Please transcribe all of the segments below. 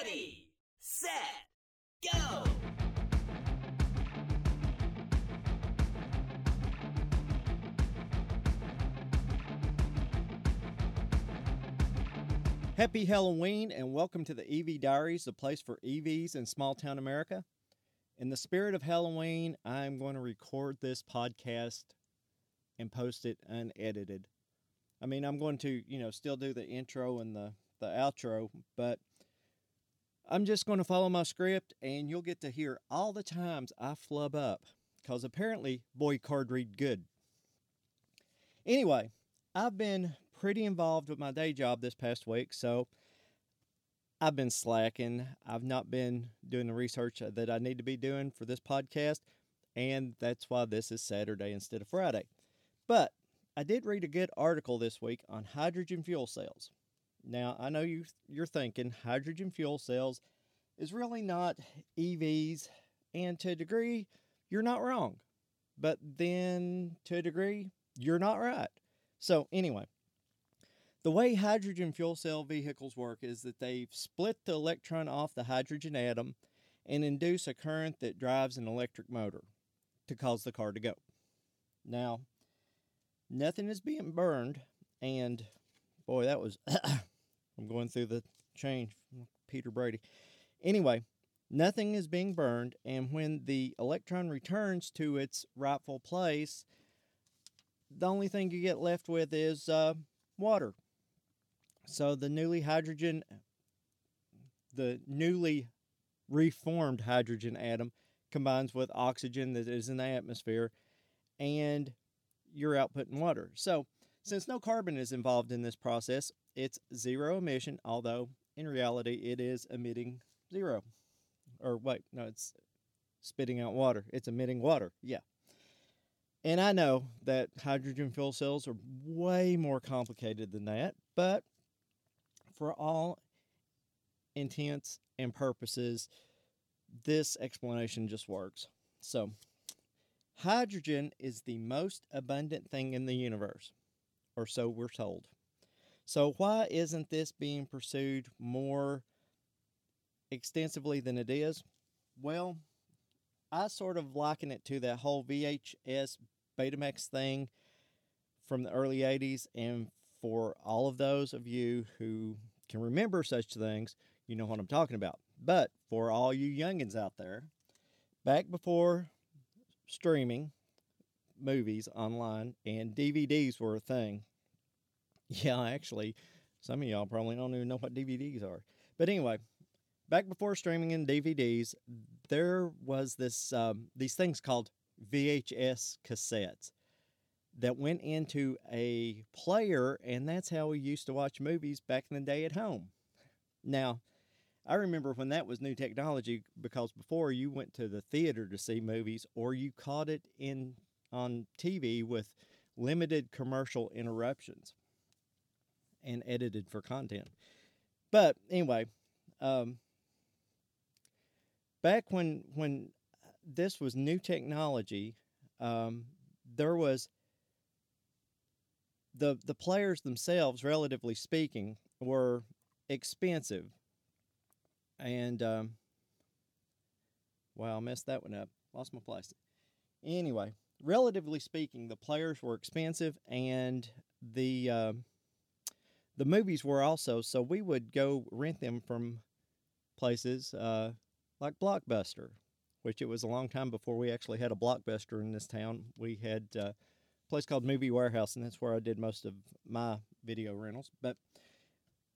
Ready, set, go! Happy Halloween and welcome to the EV Diaries, the place for EVs in small town America. In the spirit of Halloween, I'm going to record this podcast and post it unedited. I mean, I'm going to, you know, still do the intro and the, the outro, but I'm just going to follow my script and you'll get to hear all the times I flub up because apparently boy card read good. Anyway, I've been pretty involved with my day job this past week, so I've been slacking. I've not been doing the research uh, that I need to be doing for this podcast, and that's why this is Saturday instead of Friday. But I did read a good article this week on hydrogen fuel cells. Now, I know you you're thinking hydrogen fuel cells is really not EVs, and to a degree, you're not wrong. But then to a degree, you're not right. So, anyway, the way hydrogen fuel cell vehicles work is that they split the electron off the hydrogen atom and induce a current that drives an electric motor to cause the car to go. Now, nothing is being burned, and boy, that was I'm going through the change Peter Brady. Anyway, nothing is being burned, and when the electron returns to its rightful place, the only thing you get left with is uh, water. So the newly hydrogen, the newly reformed hydrogen atom combines with oxygen that is in the atmosphere, and you're outputting water. So since no carbon is involved in this process, it's zero emission, although in reality it is emitting zero. Or wait, no, it's spitting out water. It's emitting water. Yeah. And I know that hydrogen fuel cells are way more complicated than that, but for all intents and purposes, this explanation just works. So, hydrogen is the most abundant thing in the universe, or so we're told. So, why isn't this being pursued more extensively than it is? Well, I sort of liken it to that whole VHS Betamax thing from the early 80s. And for all of those of you who can remember such things, you know what I'm talking about. But for all you youngins out there, back before streaming movies online and DVDs were a thing, yeah, actually, some of y'all probably don't even know what DVDs are. But anyway, back before streaming and DVDs, there was this um, these things called VHS cassettes that went into a player, and that's how we used to watch movies back in the day at home. Now, I remember when that was new technology because before you went to the theater to see movies or you caught it in on TV with limited commercial interruptions and edited for content. But anyway, um, back when when this was new technology, um, there was the the players themselves, relatively speaking, were expensive, and um, wow, I messed that one up. Lost my place. Anyway, relatively speaking, the players were expensive, and the uh, the movies were also. So we would go rent them from places uh, like Blockbuster, which it was a long time before we actually had a Blockbuster in this town. We had uh, a place called Movie Warehouse, and that's where I did most of my video rentals. But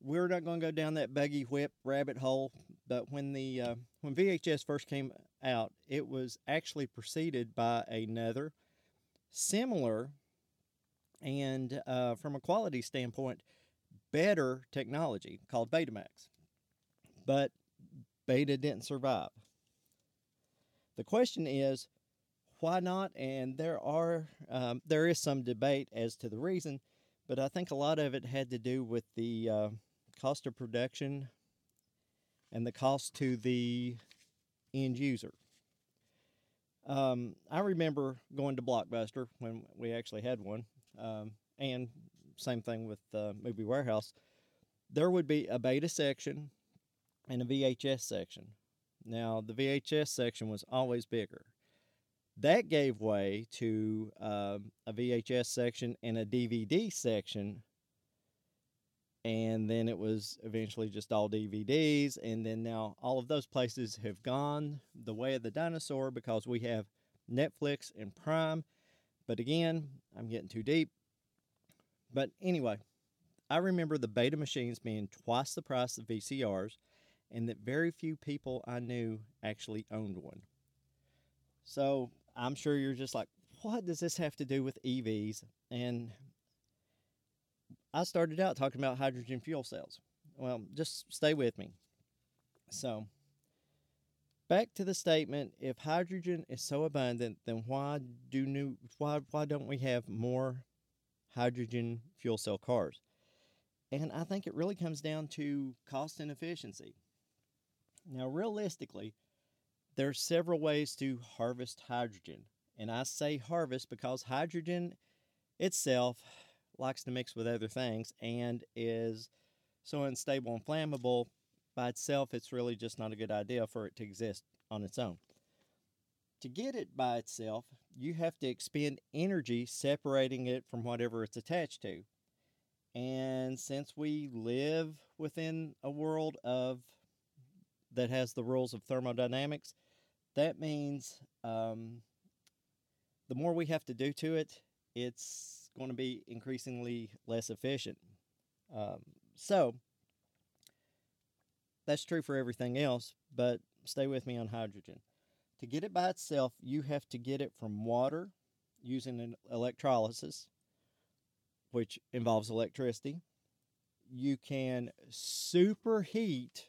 we're not going to go down that buggy whip rabbit hole. But when the uh, when VHS first came out, it was actually preceded by another similar and uh, from a quality standpoint better technology called Betamax. But Beta didn't survive. The question is, why not? And there are um, there is some debate as to the reason, but I think a lot of it had to do with the uh, cost of production and the cost to the end user. Um, I remember going to Blockbuster when we actually had one, um, and same thing with uh, Movie Warehouse. There would be a beta section and a VHS section. Now, the VHS section was always bigger. That gave way to um, a VHS section and a DVD section. And then it was eventually just all DVDs. And then now all of those places have gone the way of the dinosaur because we have Netflix and Prime. But again, I'm getting too deep. But anyway, I remember the beta machines being twice the price of VCRs and that very few people I knew actually owned one. So I'm sure you're just like, what does this have to do with EVs? And I started out talking about hydrogen fuel cells. Well, just stay with me. So, back to the statement if hydrogen is so abundant, then why do new why why don't we have more hydrogen fuel cell cars? And I think it really comes down to cost and efficiency. Now, realistically, there are several ways to harvest hydrogen. And I say harvest because hydrogen itself likes to mix with other things and is so unstable and flammable by itself, it's really just not a good idea for it to exist on its own. To get it by itself, you have to expend energy separating it from whatever it's attached to. And since we live within a world of that has the rules of thermodynamics, that means um, the more we have to do to it, it's going to be increasingly less efficient. Um, so that's true for everything else, but stay with me on hydrogen. To get it by itself, you have to get it from water using an electrolysis, which involves electricity. You can superheat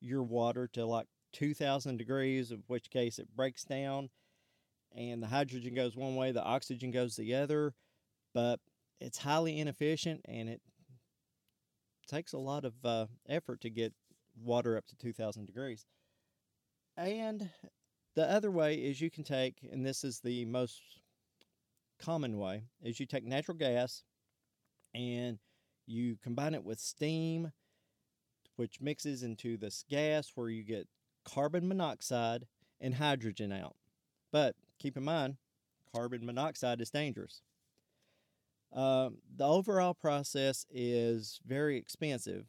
your water to like 2000 degrees, of which case it breaks down and the hydrogen goes one way, the oxygen goes the other. But it's highly inefficient and it takes a lot of uh, effort to get water up to 2000 degrees. And the other way is you can take, and this is the most common way, is you take natural gas and you combine it with steam, which mixes into this gas where you get carbon monoxide and hydrogen out. But keep in mind, carbon monoxide is dangerous. Um, the overall process is very expensive.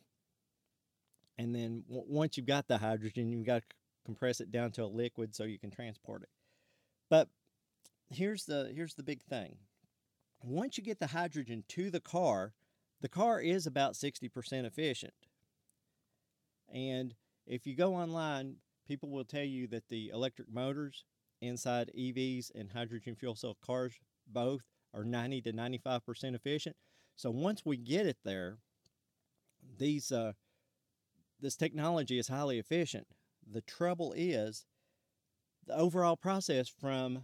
And then w- once you've got the hydrogen, you've got compress it down to a liquid so you can transport it. But here's the here's the big thing. Once you get the hydrogen to the car, the car is about 60% efficient. And if you go online, people will tell you that the electric motors inside EVs and hydrogen fuel cell cars both are 90 to 95% efficient. So once we get it there, these uh, this technology is highly efficient. The trouble is the overall process from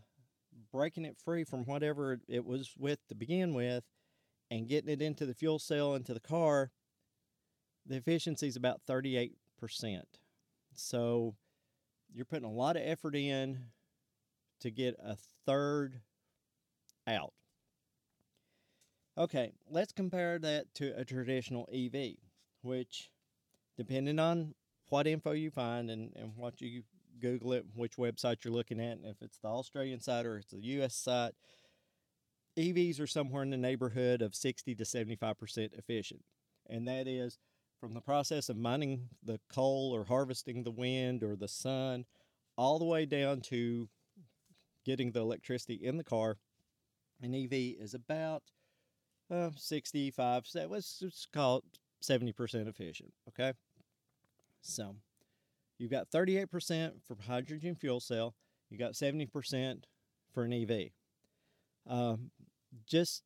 breaking it free from whatever it was with to begin with and getting it into the fuel cell into the car, the efficiency is about 38%. So you're putting a lot of effort in to get a third out. Okay, let's compare that to a traditional EV, which, depending on what info you find and, and what you Google it, which website you're looking at, and if it's the Australian site or it's the US site, EVs are somewhere in the neighborhood of 60 to 75% efficient. And that is from the process of mining the coal or harvesting the wind or the sun, all the way down to getting the electricity in the car. An EV is about uh, 65, so let's call it 70% efficient, okay? So you've got 38% for hydrogen fuel cell, you got 70% for an EV. Um, just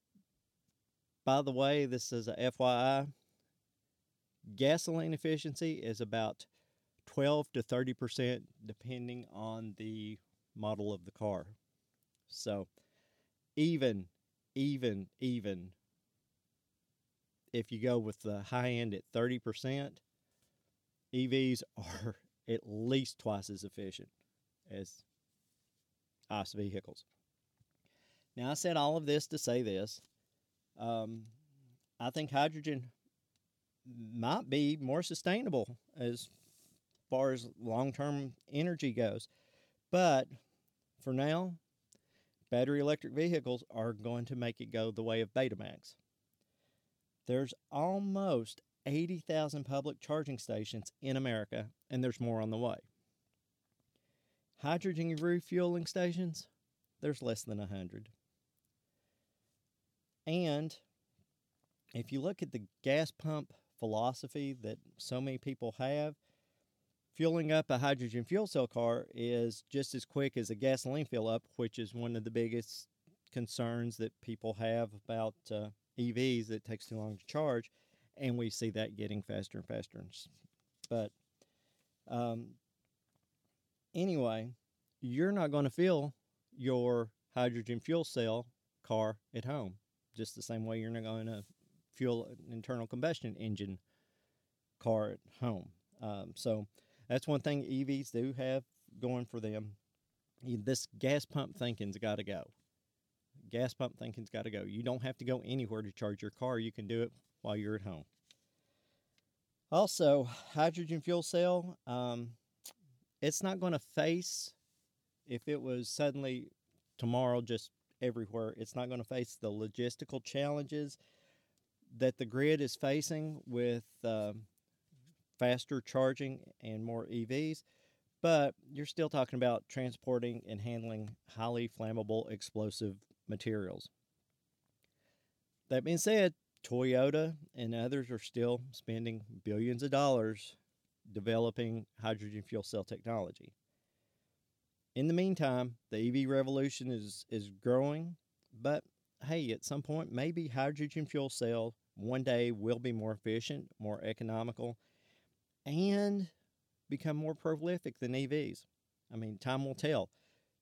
by the way, this is a FYI Gasoline efficiency is about 12 to 30% depending on the model of the car. So, even, even, even if you go with the high end at 30%, EVs are at least twice as efficient as ICE vehicles. Now, I said all of this to say this. Um, I think hydrogen might be more sustainable as far as long term energy goes. But for now, battery electric vehicles are going to make it go the way of Betamax. There's almost 80,000 public charging stations in America, and there's more on the way. Hydrogen refueling stations, there's less than 100. And if you look at the gas pump philosophy that so many people have, fueling up a hydrogen fuel cell car is just as quick as a gasoline fill up, which is one of the biggest concerns that people have about uh, EVs that takes too long to charge, and we see that getting faster and faster. But um, anyway, you're not going to fill your hydrogen fuel cell car at home, just the same way you're not going to fuel an internal combustion engine car at home. Um, so that's one thing EVs do have going for them. This gas pump thinking's got to go gas pump thinking's got to go. You don't have to go anywhere to charge your car. You can do it while you're at home. Also, hydrogen fuel cell, um, it's not going to face, if it was suddenly tomorrow just everywhere, it's not going to face the logistical challenges that the grid is facing with uh, faster charging and more EVs. But you're still talking about transporting and handling highly flammable explosive materials. That being said, Toyota and others are still spending billions of dollars developing hydrogen fuel cell technology. In the meantime, the EV revolution is, is growing, but hey, at some point, maybe hydrogen fuel cell one day will be more efficient, more economical, and become more prolific than EVs. I mean, time will tell.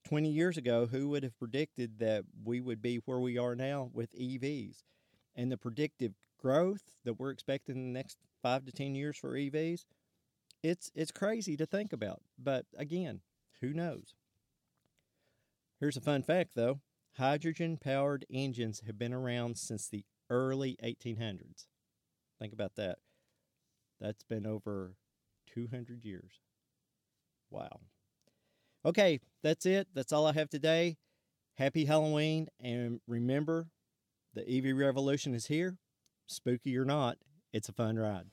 20 years ago, who would have predicted that we would be where we are now with EVs? And the predictive growth that we're expecting in the next five to 10 years for EVs, it's, it's crazy to think about. But again, who knows? Here's a fun fact though hydrogen powered engines have been around since the early 1800s. Think about that. That's been over 200 years. Wow. Okay, that's it. That's all I have today. Happy Halloween. And remember, the EV revolution is here. Spooky or not, it's a fun ride.